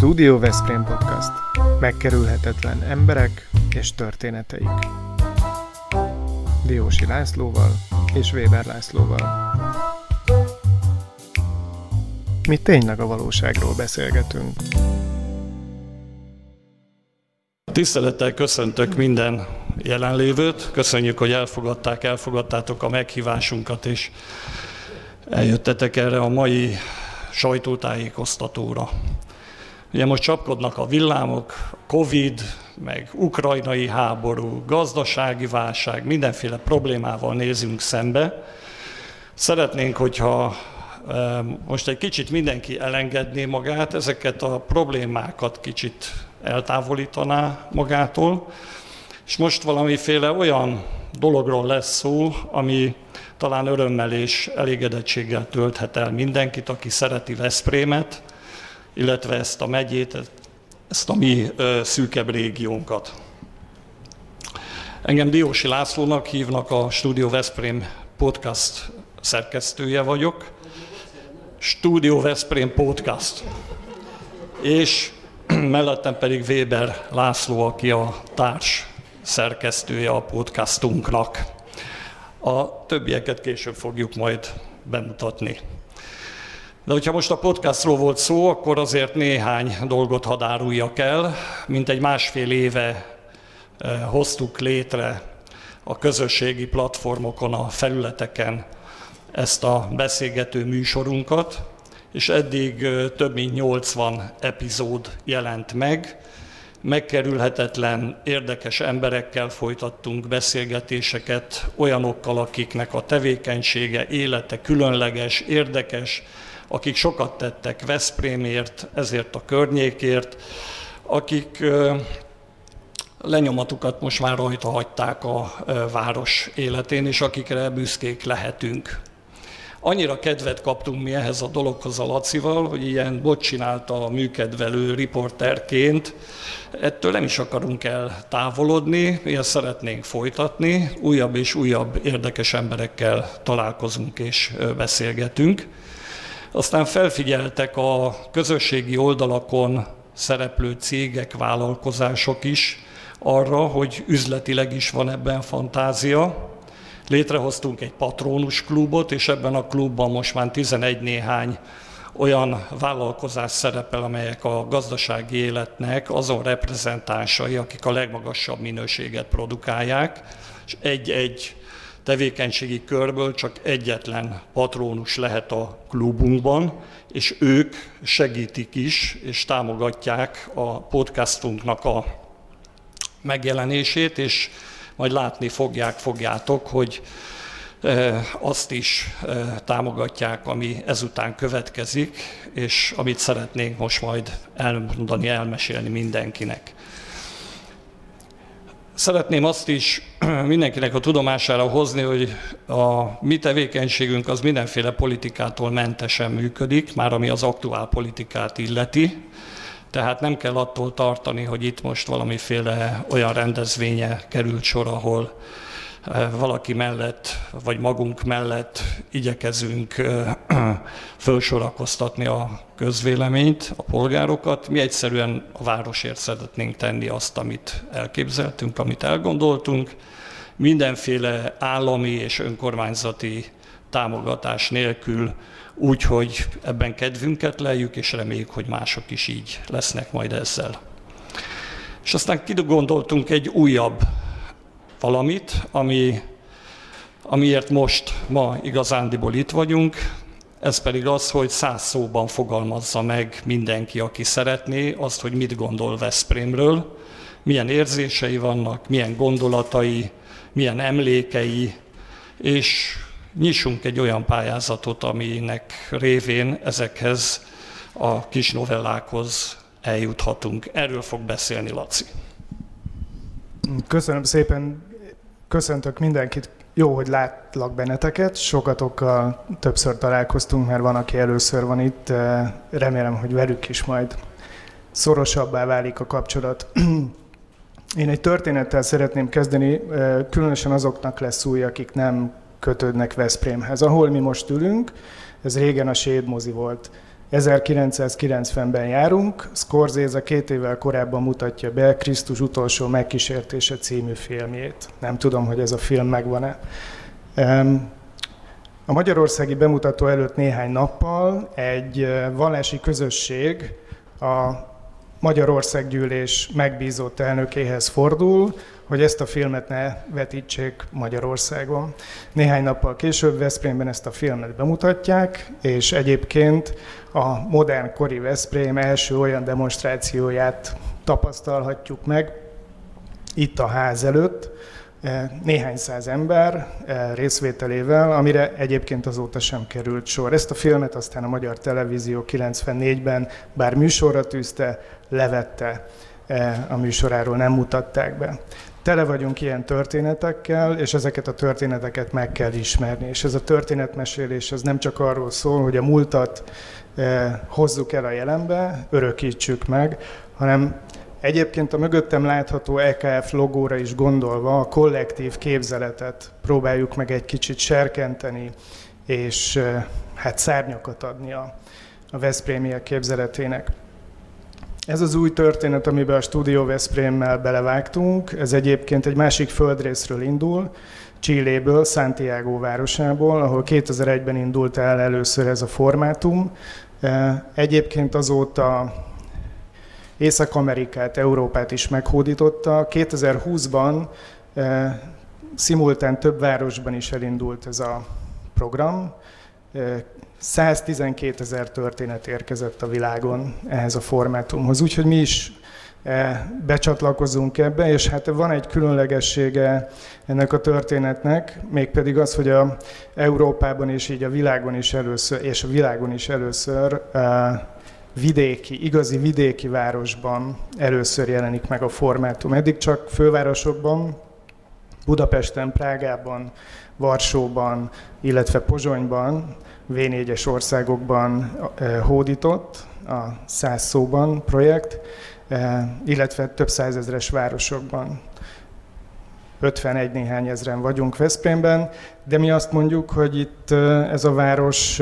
Studio Veszprém Podcast. Megkerülhetetlen emberek és történeteik. Diósi Lászlóval és Weber Lászlóval. Mi tényleg a valóságról beszélgetünk. Tisztelettel köszöntök minden jelenlévőt. Köszönjük, hogy elfogadták, elfogadtátok a meghívásunkat, és eljöttetek erre a mai sajtótájékoztatóra. Ugye most csapkodnak a villámok, Covid, meg ukrajnai háború, gazdasági válság, mindenféle problémával nézünk szembe. Szeretnénk, hogyha most egy kicsit mindenki elengedné magát, ezeket a problémákat kicsit eltávolítaná magától, és most valamiféle olyan dologról lesz szó, ami talán örömmel és elégedettséggel tölthet el mindenkit, aki szereti Veszprémet, illetve ezt a megyét, ezt a mi szűkebb régiónkat. Engem Diósi Lászlónak hívnak, a Studio Veszprém podcast szerkesztője vagyok. Studio Veszprém podcast. És mellettem pedig Weber László, aki a társ szerkesztője a podcastunknak. A többieket később fogjuk majd bemutatni. De hogyha most a podcastról volt szó, akkor azért néhány dolgot hadd áruljak el. Mint egy másfél éve eh, hoztuk létre a közösségi platformokon, a felületeken ezt a beszélgető műsorunkat, és eddig eh, több mint 80 epizód jelent meg, megkerülhetetlen, érdekes emberekkel folytattunk beszélgetéseket, olyanokkal, akiknek a tevékenysége, élete különleges, érdekes, akik sokat tettek Veszprémért, ezért a környékért, akik lenyomatukat most már rajta hagyták a város életén, és akikre büszkék lehetünk. Annyira kedvet kaptunk mi ehhez a dologhoz a Lacival, hogy ilyen bot csinálta a műkedvelő riporterként. Ettől nem is akarunk el távolodni, mi ezt szeretnénk folytatni, újabb és újabb érdekes emberekkel találkozunk és beszélgetünk. Aztán felfigyeltek a közösségi oldalakon szereplő cégek, vállalkozások is arra, hogy üzletileg is van ebben fantázia, Létrehoztunk egy patrónus klubot, és ebben a klubban most már 11 néhány olyan vállalkozás szerepel, amelyek a gazdasági életnek azon reprezentánsai, akik a legmagasabb minőséget produkálják, és egy-egy tevékenységi körből csak egyetlen patrónus lehet a klubunkban, és ők segítik is, és támogatják a podcastunknak a megjelenését, és majd látni fogják, fogjátok, hogy azt is támogatják, ami ezután következik, és amit szeretnénk most majd elmondani, elmesélni mindenkinek. Szeretném azt is mindenkinek a tudomására hozni, hogy a mi tevékenységünk az mindenféle politikától mentesen működik, már ami az aktuál politikát illeti. Tehát nem kell attól tartani, hogy itt most valamiféle olyan rendezvénye került sor, ahol valaki mellett, vagy magunk mellett igyekezünk eh, fölsorakoztatni a közvéleményt, a polgárokat. Mi egyszerűen a városért szeretnénk tenni azt, amit elképzeltünk, amit elgondoltunk. Mindenféle állami és önkormányzati támogatás nélkül úgy, hogy ebben kedvünket lejjük, és reméljük, hogy mások is így lesznek majd ezzel. És aztán gondoltunk egy újabb valamit, ami, amiért most ma igazándiból itt vagyunk, ez pedig az, hogy száz szóban fogalmazza meg mindenki, aki szeretné, azt, hogy mit gondol Veszprémről, milyen érzései vannak, milyen gondolatai, milyen emlékei, és nyissunk egy olyan pályázatot, aminek révén ezekhez a kis novellákhoz eljuthatunk. Erről fog beszélni Laci. Köszönöm szépen, köszöntök mindenkit, jó, hogy látlak benneteket, sokatokkal többször találkoztunk, mert van, aki először van itt, remélem, hogy velük is majd szorosabbá válik a kapcsolat. Én egy történettel szeretném kezdeni, különösen azoknak lesz új, akik nem kötődnek Veszprémhez. Ahol mi most ülünk, ez régen a Séd mozi volt. 1990-ben járunk, Scorsese két évvel korábban mutatja be Krisztus utolsó megkísértése című filmjét. Nem tudom, hogy ez a film megvan-e. A magyarországi bemutató előtt néhány nappal egy vallási közösség a Magyarországgyűlés megbízott elnökéhez fordul, hogy ezt a filmet ne vetítsék Magyarországon. Néhány nappal később Veszprémben ezt a filmet bemutatják, és egyébként a modern kori Veszprém első olyan demonstrációját tapasztalhatjuk meg itt a ház előtt, néhány száz ember eh, részvételével, amire egyébként azóta sem került sor. Ezt a filmet aztán a Magyar Televízió 94-ben, bár műsorra tűzte, levette eh, a műsoráról, nem mutatták be. Tele vagyunk ilyen történetekkel, és ezeket a történeteket meg kell ismerni. És ez a történetmesélés ez nem csak arról szól, hogy a múltat hozzuk el a jelenbe, örökítsük meg, hanem egyébként a mögöttem látható EKF logóra is gondolva a kollektív képzeletet próbáljuk meg egy kicsit serkenteni, és hát szárnyakat adni a, a Veszprémiek képzeletének. Ez az új történet, amiben a Studio Veszprémmel belevágtunk, ez egyébként egy másik földrészről indul, Csilléből, Santiago városából, ahol 2001-ben indult el először ez a formátum. Egyébként azóta Észak-Amerikát, Európát is meghódította. 2020-ban e, szimultán több városban is elindult ez a program. E, 112 ezer történet érkezett a világon ehhez a formátumhoz, úgyhogy mi is eh, becsatlakozunk ebbe, és hát van egy különlegessége ennek a történetnek, mégpedig az, hogy a Európában és így a világon is először, és a világon is először eh, vidéki, igazi vidéki városban először jelenik meg a formátum. Eddig csak fővárosokban, Budapesten, Prágában, Varsóban, illetve Pozsonyban V4-es országokban hódított, a száz szóban projekt, illetve több százezres városokban. 51 néhány ezren vagyunk Veszprémben, de mi azt mondjuk, hogy itt ez a város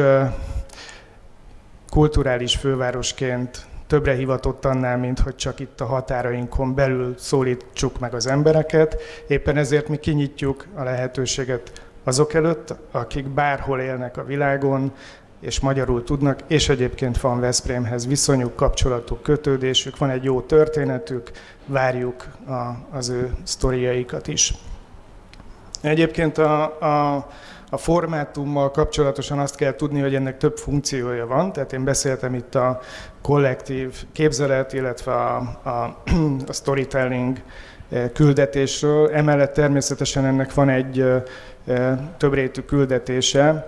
kulturális fővárosként többre hivatott annál, mint hogy csak itt a határainkon belül szólítsuk meg az embereket. Éppen ezért mi kinyitjuk a lehetőséget azok előtt, akik bárhol élnek a világon, és magyarul tudnak, és egyébként van Veszprémhez viszonyuk, kapcsolatuk, kötődésük, van egy jó történetük, várjuk a, az ő sztoriaikat is. Egyébként a, a, a formátummal kapcsolatosan azt kell tudni, hogy ennek több funkciója van, tehát én beszéltem itt a kollektív képzelet, illetve a, a, a storytelling eh, küldetésről. Emellett természetesen ennek van egy eh, többrétű küldetése.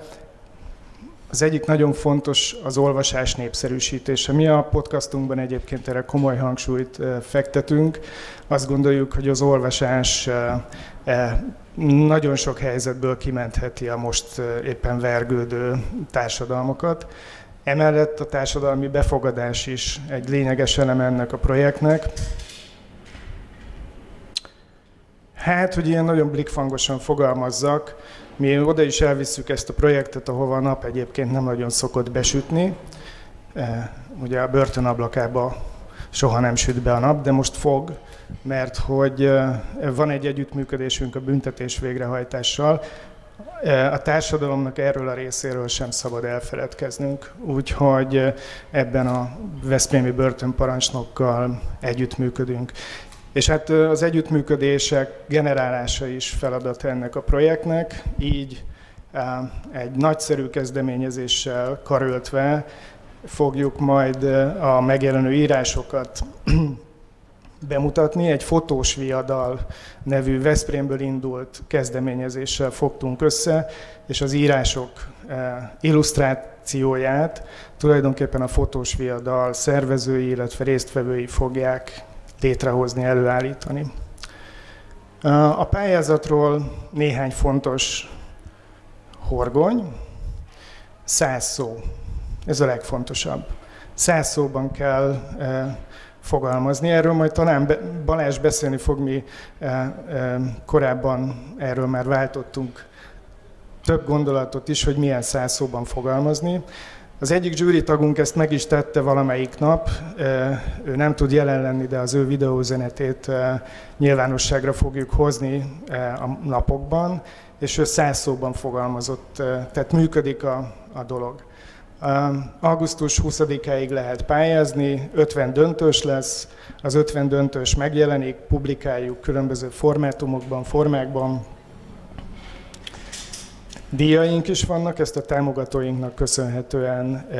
Az egyik nagyon fontos az olvasás népszerűsítése. Mi a podcastunkban egyébként erre komoly hangsúlyt fektetünk. Azt gondoljuk, hogy az olvasás nagyon sok helyzetből kimentheti a most éppen vergődő társadalmakat. Emellett a társadalmi befogadás is egy lényeges elem ennek a projektnek. Hát, hogy ilyen nagyon blikfangosan fogalmazzak, mi oda is elvisszük ezt a projektet, ahova a nap egyébként nem nagyon szokott besütni. E, ugye a börtön ablakába soha nem süt be a nap, de most fog, mert hogy e, van egy együttműködésünk a büntetés végrehajtással, e, a társadalomnak erről a részéről sem szabad elfeledkeznünk, úgyhogy ebben a Veszprémi börtönparancsnokkal együttműködünk. És hát az együttműködések generálása is feladat ennek a projektnek, így egy nagyszerű kezdeményezéssel karöltve fogjuk majd a megjelenő írásokat bemutatni. Egy fotós viadal nevű Veszprémből indult kezdeményezéssel fogtunk össze, és az írások illusztrációját tulajdonképpen a fotós viadal szervezői, illetve résztvevői fogják létrehozni, előállítani. A pályázatról néhány fontos horgony. Száz szó. Ez a legfontosabb. Száz szóban kell e, fogalmazni. Erről majd talán Balázs beszélni fog, mi e, korábban erről már váltottunk több gondolatot is, hogy milyen száz szóban fogalmazni. Az egyik zsűri tagunk ezt meg is tette valamelyik nap, ő nem tud jelen lenni, de az ő videózenetét nyilvánosságra fogjuk hozni a napokban, és ő száz szóban fogalmazott, tehát működik a, a dolog. Augusztus 20-áig lehet pályázni, 50 döntős lesz, az 50 döntős megjelenik, publikáljuk különböző formátumokban, formákban. Díjaink is vannak, ezt a támogatóinknak köszönhetően e,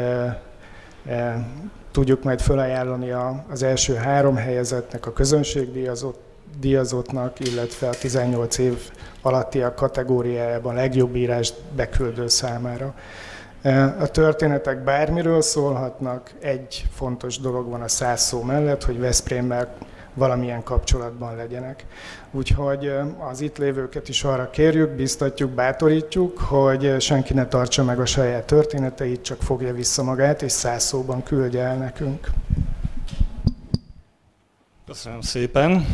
e, tudjuk majd felajánlani a, az első három helyezettnek, a közönségdíjazott díjazottnak, illetve a 18 év alattiak kategóriájában legjobb írást beküldő számára. A történetek bármiről szólhatnak, egy fontos dolog van a száz szó mellett, hogy Veszprémmel valamilyen kapcsolatban legyenek. Úgyhogy az itt lévőket is arra kérjük, biztatjuk, bátorítjuk, hogy senki ne tartsa meg a saját történeteit, csak fogja vissza magát, és száz szóban küldje el nekünk. Köszönöm szépen.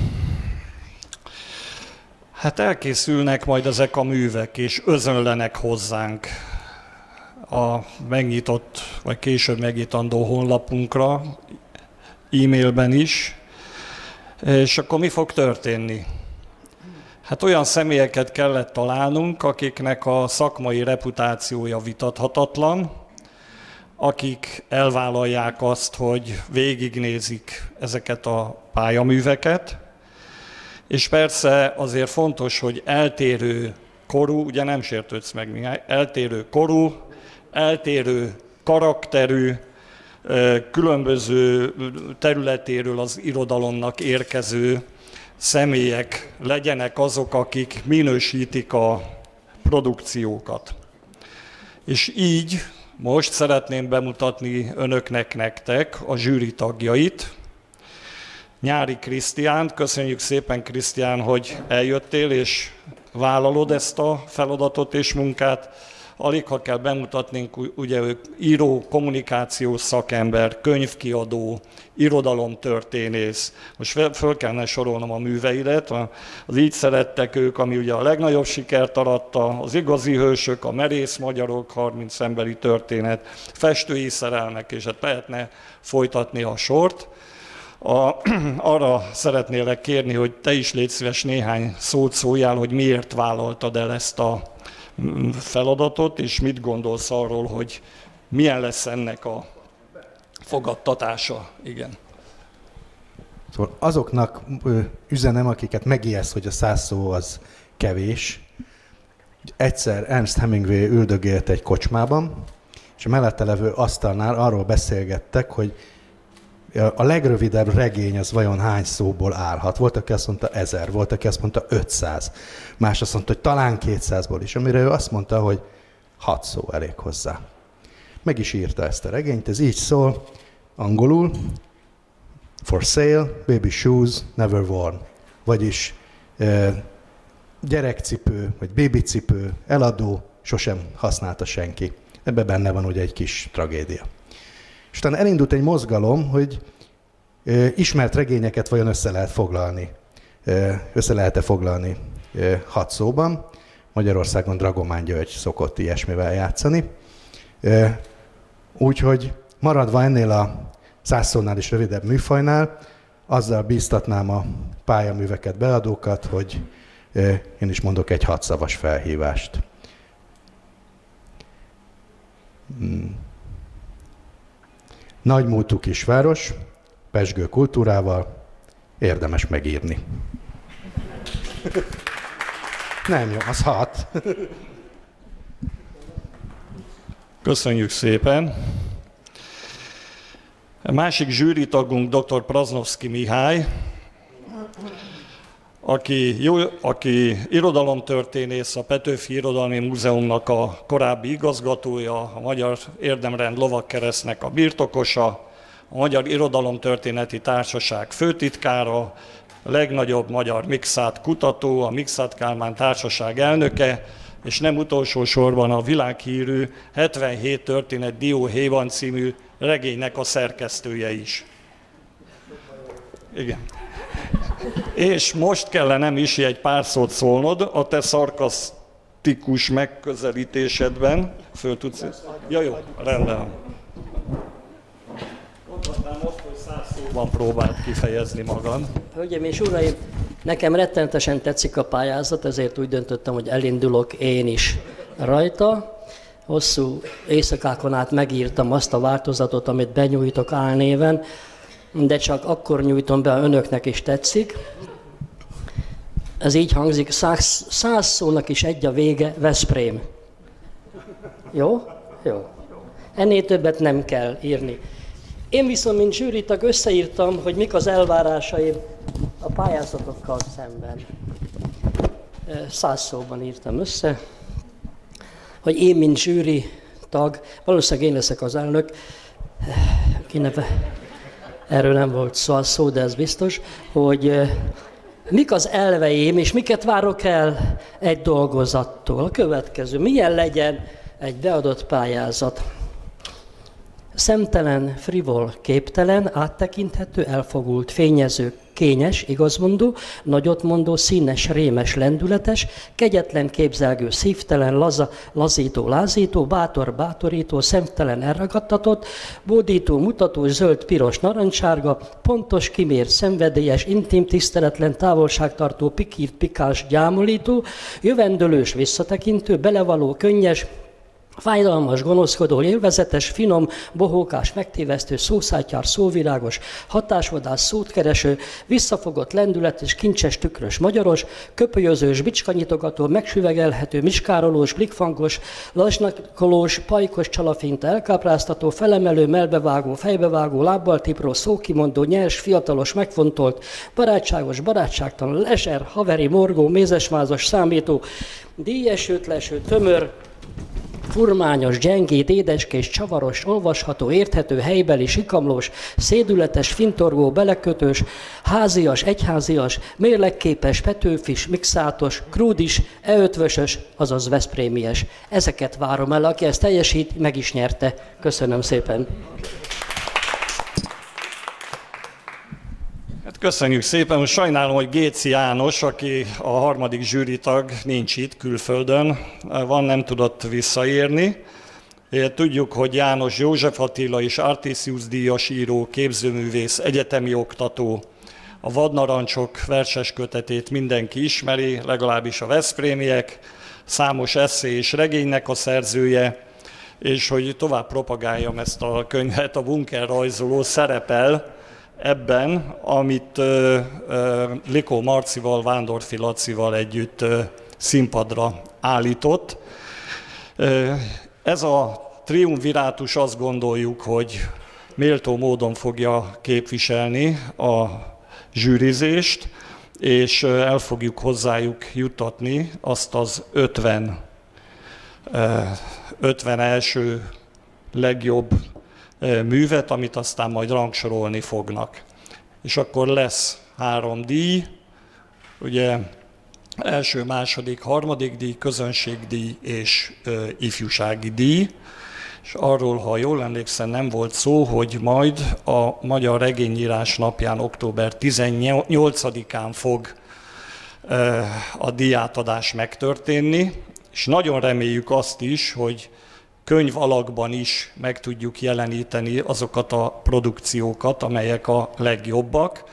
Hát elkészülnek majd ezek a művek, és özönlenek hozzánk a megnyitott, vagy később megnyitandó honlapunkra, e-mailben is. És akkor mi fog történni? Hát olyan személyeket kellett találnunk, akiknek a szakmai reputációja vitathatatlan, akik elvállalják azt, hogy végignézik ezeket a pályaműveket, és persze azért fontos, hogy eltérő korú, ugye nem sértődsz meg Mihály, eltérő korú, eltérő karakterű, különböző területéről az irodalomnak érkező személyek legyenek azok, akik minősítik a produkciókat. És így most szeretném bemutatni önöknek, nektek a zsűri tagjait. Nyári Krisztiánt, köszönjük szépen Krisztián, hogy eljöttél és vállalod ezt a feladatot és munkát alig ha kell bemutatnunk, ugye ők író, kommunikációs szakember, könyvkiadó, irodalomtörténész. Most föl kellene sorolnom a műveidet, az így szerettek ők, ami ugye a legnagyobb sikert aratta, az igazi hősök, a merész magyarok, 30 emberi történet, festői szerelmek, és hát lehetne folytatni a sort. A, arra szeretnélek kérni, hogy te is légy szíves néhány szót szóljál, hogy miért vállaltad el ezt a feladatot, és mit gondolsz arról, hogy milyen lesz ennek a fogadtatása? Igen. Szóval azoknak üzenem, akiket megijeszt, hogy a száz szó az kevés. Egyszer Ernst Hemingway üldögélt egy kocsmában, és a mellette levő asztalnál arról beszélgettek, hogy a legrövidebb regény az vajon hány szóból állhat. Volt, aki azt mondta ezer, volt, aki azt mondta 500, más azt mondta, hogy talán 200-ból is, amire ő azt mondta, hogy hat szó elég hozzá. Meg is írta ezt a regényt, ez így szól, angolul, for sale, baby shoes, never worn. Vagyis gyerekcipő, vagy babicipő, eladó, sosem használta senki. Ebbe benne van ugye egy kis tragédia. És utána elindult egy mozgalom, hogy ismert regényeket vajon össze lehet foglalni. Össze lehet-e foglalni hat szóban. Magyarországon Dragomán György szokott ilyesmivel játszani. Úgyhogy maradva ennél a száz szónál is rövidebb műfajnál, azzal bíztatnám a pályaműveket, beadókat, hogy én is mondok egy hatszavas felhívást. Hmm. Nagymúltú kisváros, pesgő kultúrával, érdemes megírni. Nem jó, az hat. Köszönjük szépen. A másik zsűritagunk dr. Praznovszki Mihály, aki, jó, aki irodalomtörténész, a Petőfi Irodalmi Múzeumnak a korábbi igazgatója, a Magyar Érdemrend Lovakkeresztnek a birtokosa, a Magyar Irodalomtörténeti Társaság főtitkára, a legnagyobb magyar mixát kutató, a Mixát Kálmán Társaság elnöke, és nem utolsó sorban a világhírű 77 történet Dió Hévan című regénynek a szerkesztője is. Igen. És most kellene, Misi, egy pár szót szólnod a te szarkasztikus megközelítésedben. Föl tudsz? Ja, jó, rendben. Mondhatnám azt, hogy száz szóban próbált kifejezni magam. Hölgyeim és uraim, nekem rettenetesen tetszik a pályázat, ezért úgy döntöttem, hogy elindulok én is rajta hosszú éjszakákon át megírtam azt a változatot, amit benyújtok álnéven, de csak akkor nyújtom be, ha önöknek is tetszik. Ez így hangzik, száz, száz szónak is egy a vége, Veszprém. Jó? Jó. Ennél többet nem kell írni. Én viszont, mint zsűritag összeírtam, hogy mik az elvárásaim a pályázatokkal szemben. Száz szóban írtam össze, hogy én, mint zsűri tag, valószínűleg én leszek az elnök, kineve, erről nem volt szó, szó, de ez biztos, hogy mik az elveim, és miket várok el egy dolgozattól. A következő, milyen legyen egy beadott pályázat. Szemtelen, frivol, képtelen, áttekinthető, elfogult, fényező, kényes, igazmondó, nagyotmondó, színes, rémes, lendületes, kegyetlen, képzelgő, szívtelen, laza, lazító, lázító, bátor, bátorító, szemtelen, elragadtatott, bódító, mutató, zöld, piros, narancsárga, pontos, kimért, szenvedélyes, intim, tiszteletlen, távolságtartó, pikírt, pikás, gyámolító, jövendőlős, visszatekintő, belevaló, könnyes, Fájdalmas, gonoszkodó, élvezetes, finom, bohókás, megtévesztő, szószátyár, szóvirágos, hatásvadász, szótkereső, visszafogott, lendületes, kincses, tükrös, magyaros, köpölyözős, bicskanyitogató, megsüvegelhető, miskárolós, blikfangos, lasnakolós, pajkos, csalafinta, elkápráztató, felemelő, melbevágó, fejbevágó, lábbal tipró, szókimondó, nyers, fiatalos, megfontolt, barátságos, barátságtalan, leser, haveri, morgó, mézesmázas, számító, díjes, leső, tömör, furmányos, gyengéd, édeskés, csavaros, olvasható, érthető, helybeli, sikamlós, szédületes, fintorgó, belekötős, házias, egyházias, mérlegképes, petőfis, mixátos, krúdis, eötvösös, azaz veszprémies. Ezeket várom el, aki ezt teljesít, meg is nyerte. Köszönöm szépen. Hát köszönjük szépen. Most sajnálom, hogy Géci János, aki a harmadik zsűritag, nincs itt külföldön. Van, nem tudott visszaérni. Tudjuk, hogy János József Attila és Artisius díjas író, képzőművész, egyetemi oktató, a Vadnarancsok verses kötetét mindenki ismeri, legalábbis a Veszprémiek, számos eszé és regénynek a szerzője, és hogy tovább propagáljam ezt a könyvet, a bunker rajzoló szerepel ebben, amit Likó Marcival, Vándorfi Lacival együtt színpadra állított. Ez a triumvirátus azt gondoljuk, hogy méltó módon fogja képviselni a zsűrizést, és el fogjuk hozzájuk jutatni azt az 50, 50 első legjobb művet, amit aztán majd rangsorolni fognak. És akkor lesz három díj, ugye első, második, harmadik díj, közönségdíj és ö, ifjúsági díj. És arról, ha jól emlékszem, nem volt szó, hogy majd a Magyar Regényírás napján, október 18-án fog ö, a díjátadás megtörténni, és nagyon reméljük azt is, hogy könyv alakban is meg tudjuk jeleníteni azokat a produkciókat, amelyek a legjobbak,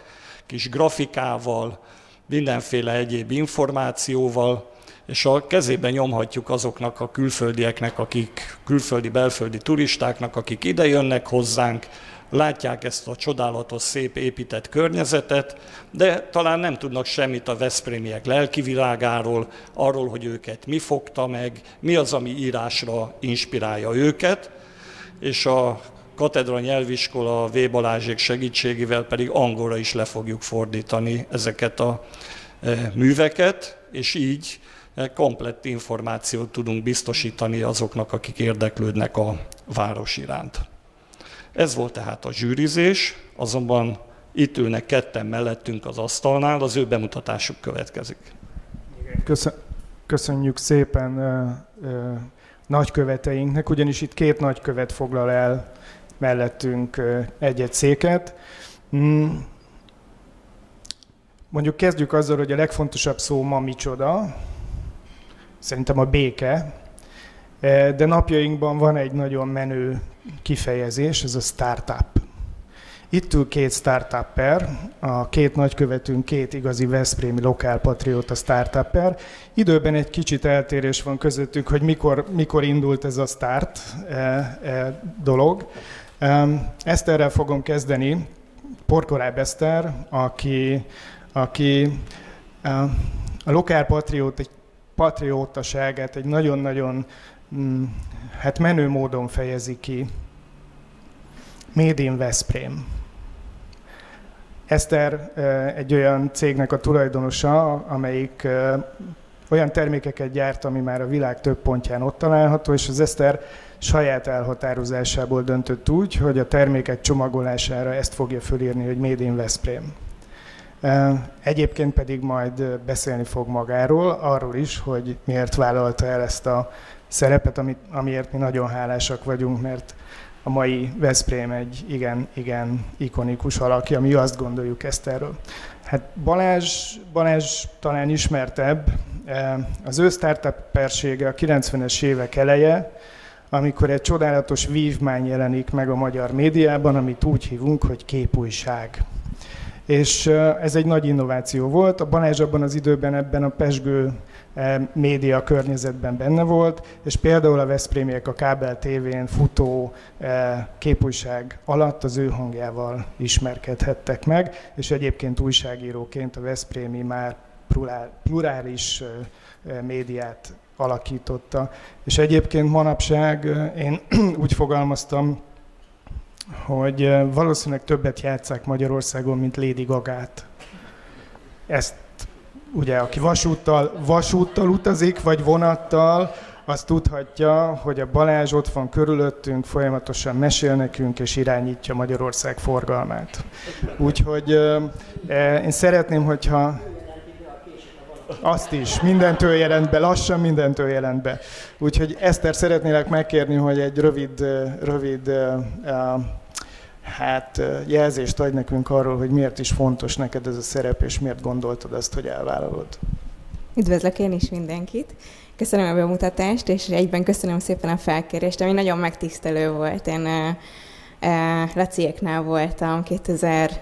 kis grafikával, mindenféle egyéb információval, és a kezében nyomhatjuk azoknak a külföldieknek, akik külföldi, belföldi turistáknak, akik ide jönnek hozzánk, látják ezt a csodálatos, szép épített környezetet, de talán nem tudnak semmit a Veszprémiek lelki világáról, arról, hogy őket mi fogta meg, mi az, ami írásra inspirálja őket, és a katedra nyelviskola V. Balázsék segítségével pedig angolra is le fogjuk fordítani ezeket a e, műveket, és így e, komplett információt tudunk biztosítani azoknak, akik érdeklődnek a város iránt. Ez volt tehát a zsűrizés, azonban itt ülnek ketten mellettünk az asztalnál, az ő bemutatásuk következik. Köszönjük szépen nagyköveteinknek, ugyanis itt két nagykövet foglal el mellettünk egy-egy széket. Mm. Mondjuk kezdjük azzal, hogy a legfontosabb szó ma micsoda. Szerintem a béke. De napjainkban van egy nagyon menő kifejezés, ez a startup. Itt ül két startupper, a két nagykövetünk két igazi Veszprémi lokálpatrióta startupper. Időben egy kicsit eltérés van közöttük, hogy mikor, mikor indult ez a start e, e, dolog. Eszterrel fogom kezdeni. Porkoráb Eszter, aki, aki a lokál patriót, egy patriótaságát egy nagyon-nagyon hát menő módon fejezi ki. Made in Veszprém. Eszter egy olyan cégnek a tulajdonosa, amelyik olyan termékeket gyárt, ami már a világ több pontján ott található, és az Eszter saját elhatározásából döntött úgy, hogy a termékek csomagolására ezt fogja fölírni, hogy Made in Veszprém. Egyébként pedig majd beszélni fog magáról, arról is, hogy miért vállalta el ezt a szerepet, amit, amiért mi nagyon hálásak vagyunk, mert a mai Veszprém egy igen, igen ikonikus alakja, mi azt gondoljuk ezt erről. Hát Balázs, Balázs talán ismertebb, az ő startuppersége a 90-es évek eleje, amikor egy csodálatos vívmány jelenik meg a magyar médiában, amit úgy hívunk, hogy képújság. És ez egy nagy innováció volt. A Balázs abban az időben ebben a pesgő média környezetben benne volt, és például a Veszprémiek a kábel tévén futó képújság alatt az ő hangjával ismerkedhettek meg, és egyébként újságíróként a Veszprémi már plurális médiát alakította. És egyébként manapság én úgy fogalmaztam, hogy valószínűleg többet játszák Magyarországon, mint Lady Gagát. Ezt ugye, aki vasúttal, vasúttal utazik, vagy vonattal, az tudhatja, hogy a Balázs ott van körülöttünk, folyamatosan mesél nekünk, és irányítja Magyarország forgalmát. Úgyhogy én szeretném, hogyha azt is, mindentől jelent be, lassan mindentől jelent be. Úgyhogy Eszter szeretnélek megkérni, hogy egy rövid, rövid hát jelzést adj nekünk arról, hogy miért is fontos neked ez a szerep, és miért gondoltad azt, hogy elvállalod. Üdvözlök én is mindenkit. Köszönöm a bemutatást, és egyben köszönöm szépen a felkérést, ami nagyon megtisztelő volt. Én uh, uh, Laciéknál voltam 2000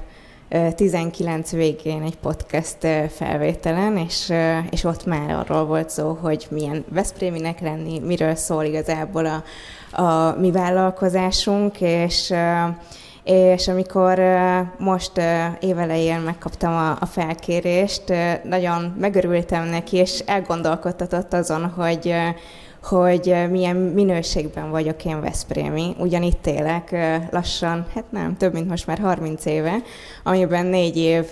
19 végén egy podcast felvételen, és, és ott már arról volt szó, hogy milyen Veszpréminek lenni, miről szól igazából a, a mi vállalkozásunk, és és amikor most évelején megkaptam a, felkérést, nagyon megörültem neki, és elgondolkodtatott azon, hogy hogy milyen minőségben vagyok én Veszprémi. Ugyanitt élek lassan, hát nem, több mint most már 30 éve, amiben négy év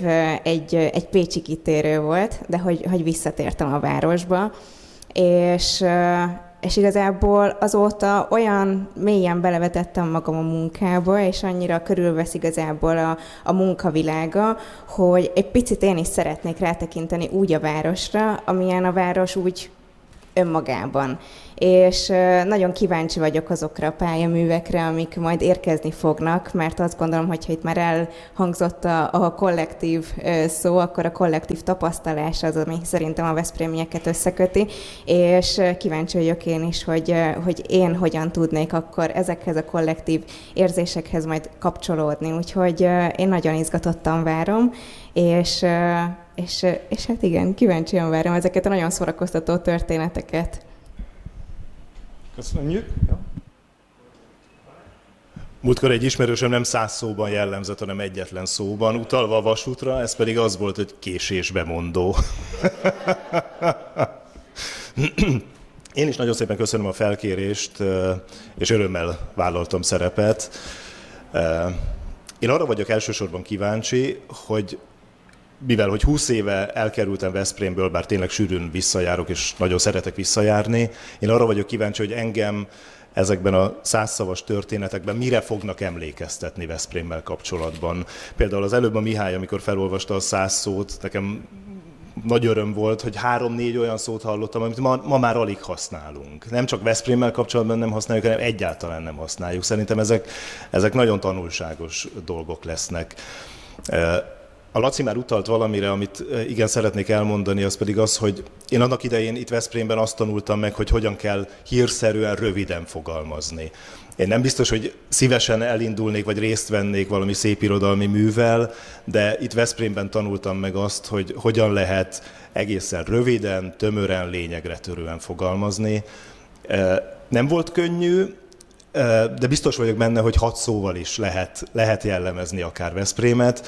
egy, egy pécsi kitérő volt, de hogy, hogy visszatértem a városba. És, és igazából azóta olyan mélyen belevetettem magam a munkába, és annyira körülvesz igazából a, a munkavilága, hogy egy picit én is szeretnék rátekinteni úgy a városra, amilyen a város úgy önmagában. És nagyon kíváncsi vagyok azokra a pályaművekre, amik majd érkezni fognak, mert azt gondolom, hogy ha itt már elhangzott a, a kollektív szó, akkor a kollektív tapasztalás az, ami szerintem a Veszprémieket összeköti, és kíváncsi vagyok én is, hogy, hogy én hogyan tudnék akkor ezekhez a kollektív érzésekhez majd kapcsolódni. Úgyhogy én nagyon izgatottan várom, és és, és hát igen, kíváncsian várom ezeket a nagyon szórakoztató történeteket. Köszönjük. Ja. Múltkor egy ismerősöm nem száz szóban jellemzett, hanem egyetlen szóban, utalva a vasútra, ez pedig az volt, hogy késésbe mondó. Én is nagyon szépen köszönöm a felkérést, és örömmel vállaltam szerepet. Én arra vagyok elsősorban kíváncsi, hogy mivel hogy 20 éve elkerültem Veszprémből, bár tényleg sűrűn visszajárok, és nagyon szeretek visszajárni, én arra vagyok kíváncsi, hogy engem ezekben a százszavas történetekben mire fognak emlékeztetni Veszprémmel kapcsolatban. Például az előbb a Mihály, amikor felolvasta a száz szót, nekem nagy öröm volt, hogy három-négy olyan szót hallottam, amit ma, ma már alig használunk. Nem csak Veszprémmel kapcsolatban nem használjuk, hanem egyáltalán nem használjuk. Szerintem ezek, ezek nagyon tanulságos dolgok lesznek. A Laci már utalt valamire, amit igen szeretnék elmondani, az pedig az, hogy én annak idején itt Veszprémben azt tanultam meg, hogy hogyan kell hírszerűen röviden fogalmazni. Én nem biztos, hogy szívesen elindulnék, vagy részt vennék valami szép irodalmi művel, de itt Veszprémben tanultam meg azt, hogy hogyan lehet egészen röviden, tömören, lényegre törően fogalmazni. Nem volt könnyű, de biztos vagyok benne, hogy hat szóval is lehet, lehet jellemezni akár Veszprémet.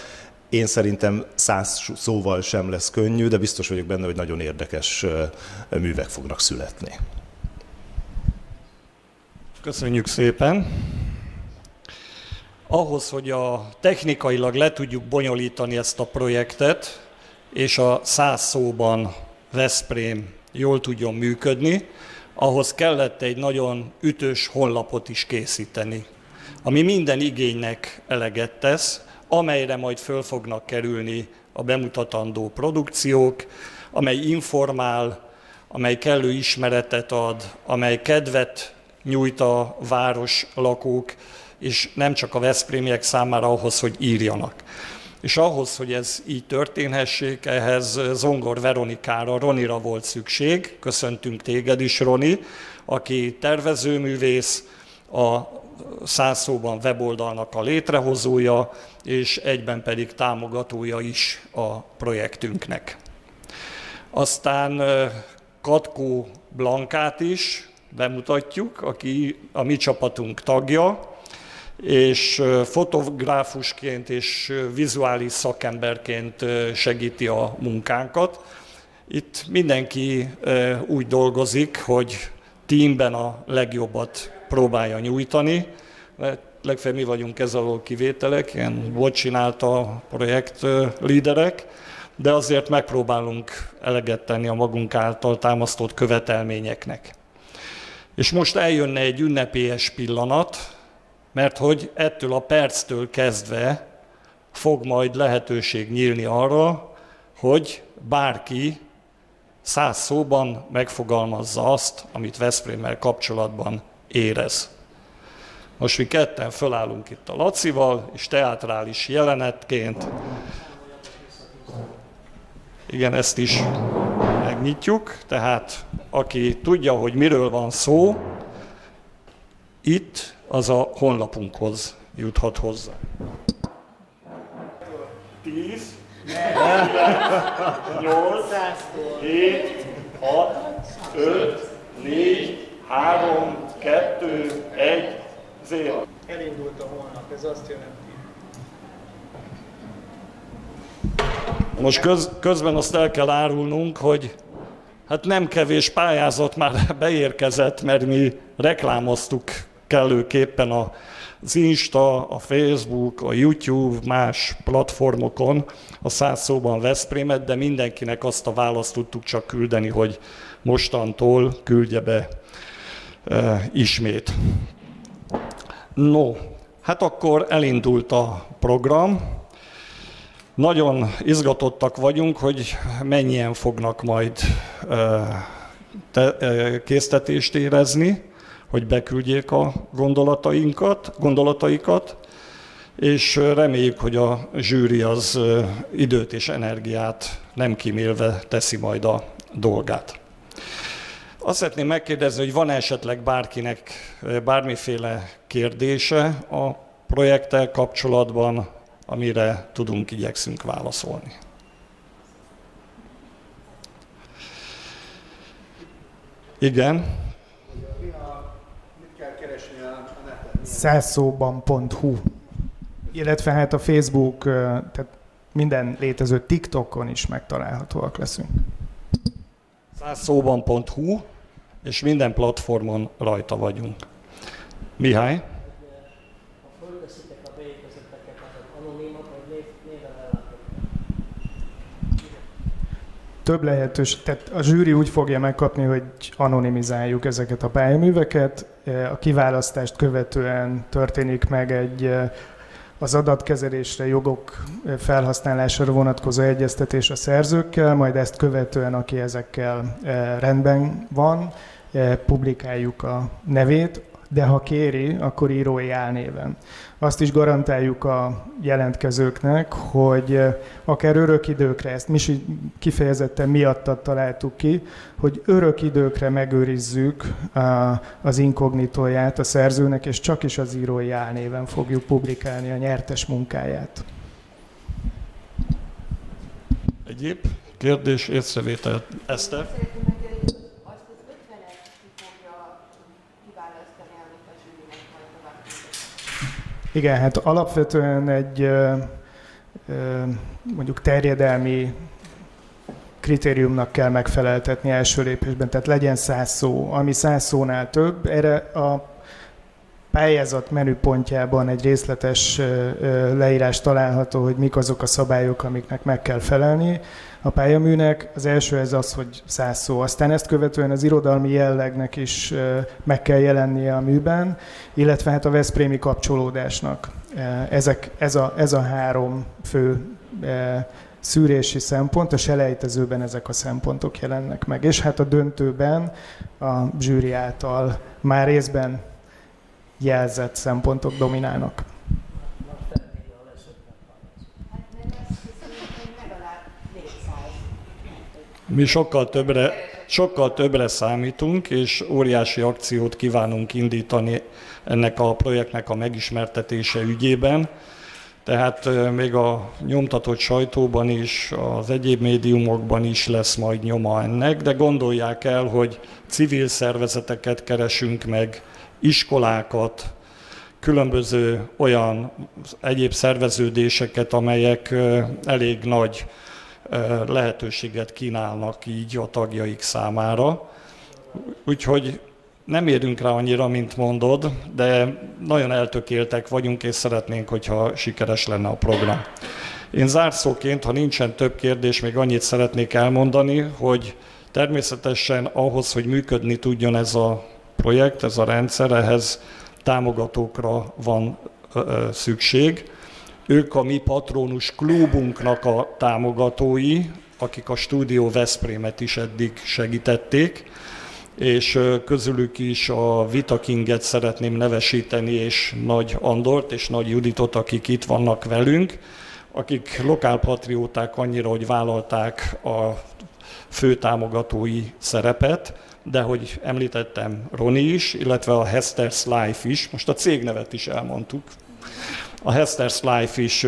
Én szerintem száz szóval sem lesz könnyű, de biztos vagyok benne, hogy nagyon érdekes művek fognak születni. Köszönjük szépen! Ahhoz, hogy a technikailag le tudjuk bonyolítani ezt a projektet, és a száz szóban Veszprém jól tudjon működni, ahhoz kellett egy nagyon ütős honlapot is készíteni, ami minden igénynek eleget tesz, amelyre majd föl fognak kerülni a bemutatandó produkciók, amely informál, amely kellő ismeretet ad, amely kedvet nyújt a város lakók, és nem csak a Veszprémiek számára ahhoz, hogy írjanak. És ahhoz, hogy ez így történhessék, ehhez Zongor Veronikára, Ronira volt szükség. Köszöntünk téged is, Roni, aki tervezőművész, a száz szóban weboldalnak a létrehozója, és egyben pedig támogatója is a projektünknek. Aztán Katkó Blankát is bemutatjuk, aki a mi csapatunk tagja, és fotográfusként és vizuális szakemberként segíti a munkánkat. Itt mindenki úgy dolgozik, hogy teamben a legjobbat próbálja nyújtani. Legfeljebb mi vagyunk ez alól kivételek, ilyen volt csinálta projekt líderek, de azért megpróbálunk eleget tenni a magunk által támasztott követelményeknek. És most eljönne egy ünnepélyes pillanat, mert hogy ettől a perctől kezdve fog majd lehetőség nyílni arra, hogy bárki száz szóban megfogalmazza azt, amit Veszprémmel kapcsolatban érez. Most mi ketten fölállunk itt a Lacival, és teátrális jelenetként. Igen, ezt is megnyitjuk, tehát aki tudja, hogy miről van szó, itt az a honlapunkhoz juthat hozzá. 10, 8, 7, 6, 5, 4, 3, 2, 1, 0. Elindult a holnap, ez azt jelenti. Most köz, közben azt el kell árulnunk, hogy hát nem kevés pályázat már beérkezett, mert mi reklámoztuk kellőképpen az Insta, a Facebook, a YouTube, más platformokon a száz szóban Veszprémet, de mindenkinek azt a választ tudtuk csak küldeni, hogy mostantól küldje be ismét. No, hát akkor elindult a program. Nagyon izgatottak vagyunk, hogy mennyien fognak majd e, késztetést érezni hogy beküldjék a gondolatainkat, gondolataikat, és reméljük, hogy a zsűri az időt és energiát nem kimélve teszi majd a dolgát. Azt szeretném megkérdezni, hogy van esetleg bárkinek bármiféle kérdése a projekttel kapcsolatban, amire tudunk, igyekszünk válaszolni. Igen százszóban.hu, illetve hát a Facebook, tehát minden létező TikTokon is megtalálhatóak leszünk. Százszóban.hu, és minden platformon rajta vagyunk. Mihály? több lehetőség, tehát a zsűri úgy fogja megkapni, hogy anonimizáljuk ezeket a pályaműveket, a kiválasztást követően történik meg egy az adatkezelésre, jogok felhasználására vonatkozó egyeztetés a szerzőkkel, majd ezt követően, aki ezekkel rendben van, publikáljuk a nevét, de ha kéri, akkor írói álnéven. Azt is garantáljuk a jelentkezőknek, hogy akár örök időkre, ezt mi is kifejezetten miattat találtuk ki, hogy örök időkre megőrizzük az inkognitóját a szerzőnek, és csak is az írói álnéven fogjuk publikálni a nyertes munkáját. Egyéb kérdés, észrevétel, Eszter? Igen, hát alapvetően egy mondjuk terjedelmi kritériumnak kell megfeleltetni első lépésben, tehát legyen száz szó. Ami száz szónál több, erre a pályázat menüpontjában egy részletes leírás található, hogy mik azok a szabályok, amiknek meg kell felelni a pályaműnek. Az első ez az, hogy száz szó. Aztán ezt követően az irodalmi jellegnek is meg kell jelennie a műben, illetve hát a Veszprémi kapcsolódásnak. Ezek, ez, a, ez a három fő szűrési szempont, a selejtezőben ezek a szempontok jelennek meg. És hát a döntőben a zsűri által már részben jelzett szempontok dominálnak. Mi sokkal többre, sokkal többre számítunk, és óriási akciót kívánunk indítani ennek a projektnek a megismertetése ügyében. Tehát még a nyomtatott sajtóban is, az egyéb médiumokban is lesz majd nyoma ennek, de gondolják el, hogy civil szervezeteket keresünk meg, iskolákat, különböző olyan egyéb szerveződéseket, amelyek elég nagy lehetőséget kínálnak így a tagjaik számára. Úgyhogy nem érünk rá annyira, mint mondod, de nagyon eltökéltek vagyunk, és szeretnénk, hogyha sikeres lenne a program. Én zárszóként, ha nincsen több kérdés, még annyit szeretnék elmondani, hogy természetesen ahhoz, hogy működni tudjon ez a projekt, ez a rendszer, ehhez támogatókra van szükség. Ők a mi patronus klubunknak a támogatói, akik a Stúdió Veszprémet is eddig segítették, és közülük is a Vita Kinget szeretném nevesíteni, és Nagy Andort és Nagy Juditot, akik itt vannak velünk, akik lokálpatrióták annyira, hogy vállalták a fő támogatói szerepet, de hogy említettem Roni is, illetve a Hester's Life is, most a cégnevet is elmondtuk, a Hester's Life is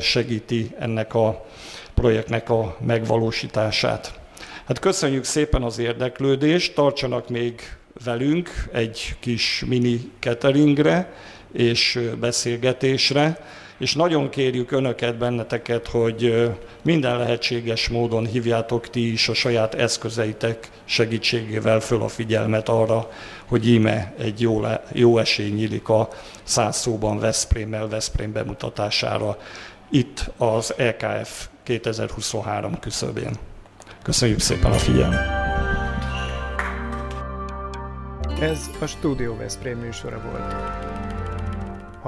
segíti ennek a projektnek a megvalósítását. Hát köszönjük szépen az érdeklődést, tartsanak még velünk egy kis mini cateringre és beszélgetésre és nagyon kérjük Önöket, benneteket, hogy minden lehetséges módon hívjátok ti is a saját eszközeitek segítségével föl a figyelmet arra, hogy íme egy jó, le, jó esély nyílik a száz szóban Veszprémmel, Veszprém bemutatására itt az EKF 2023 küszöbén. Köszönjük szépen a figyelmet! Ez a Studio Veszprém műsora volt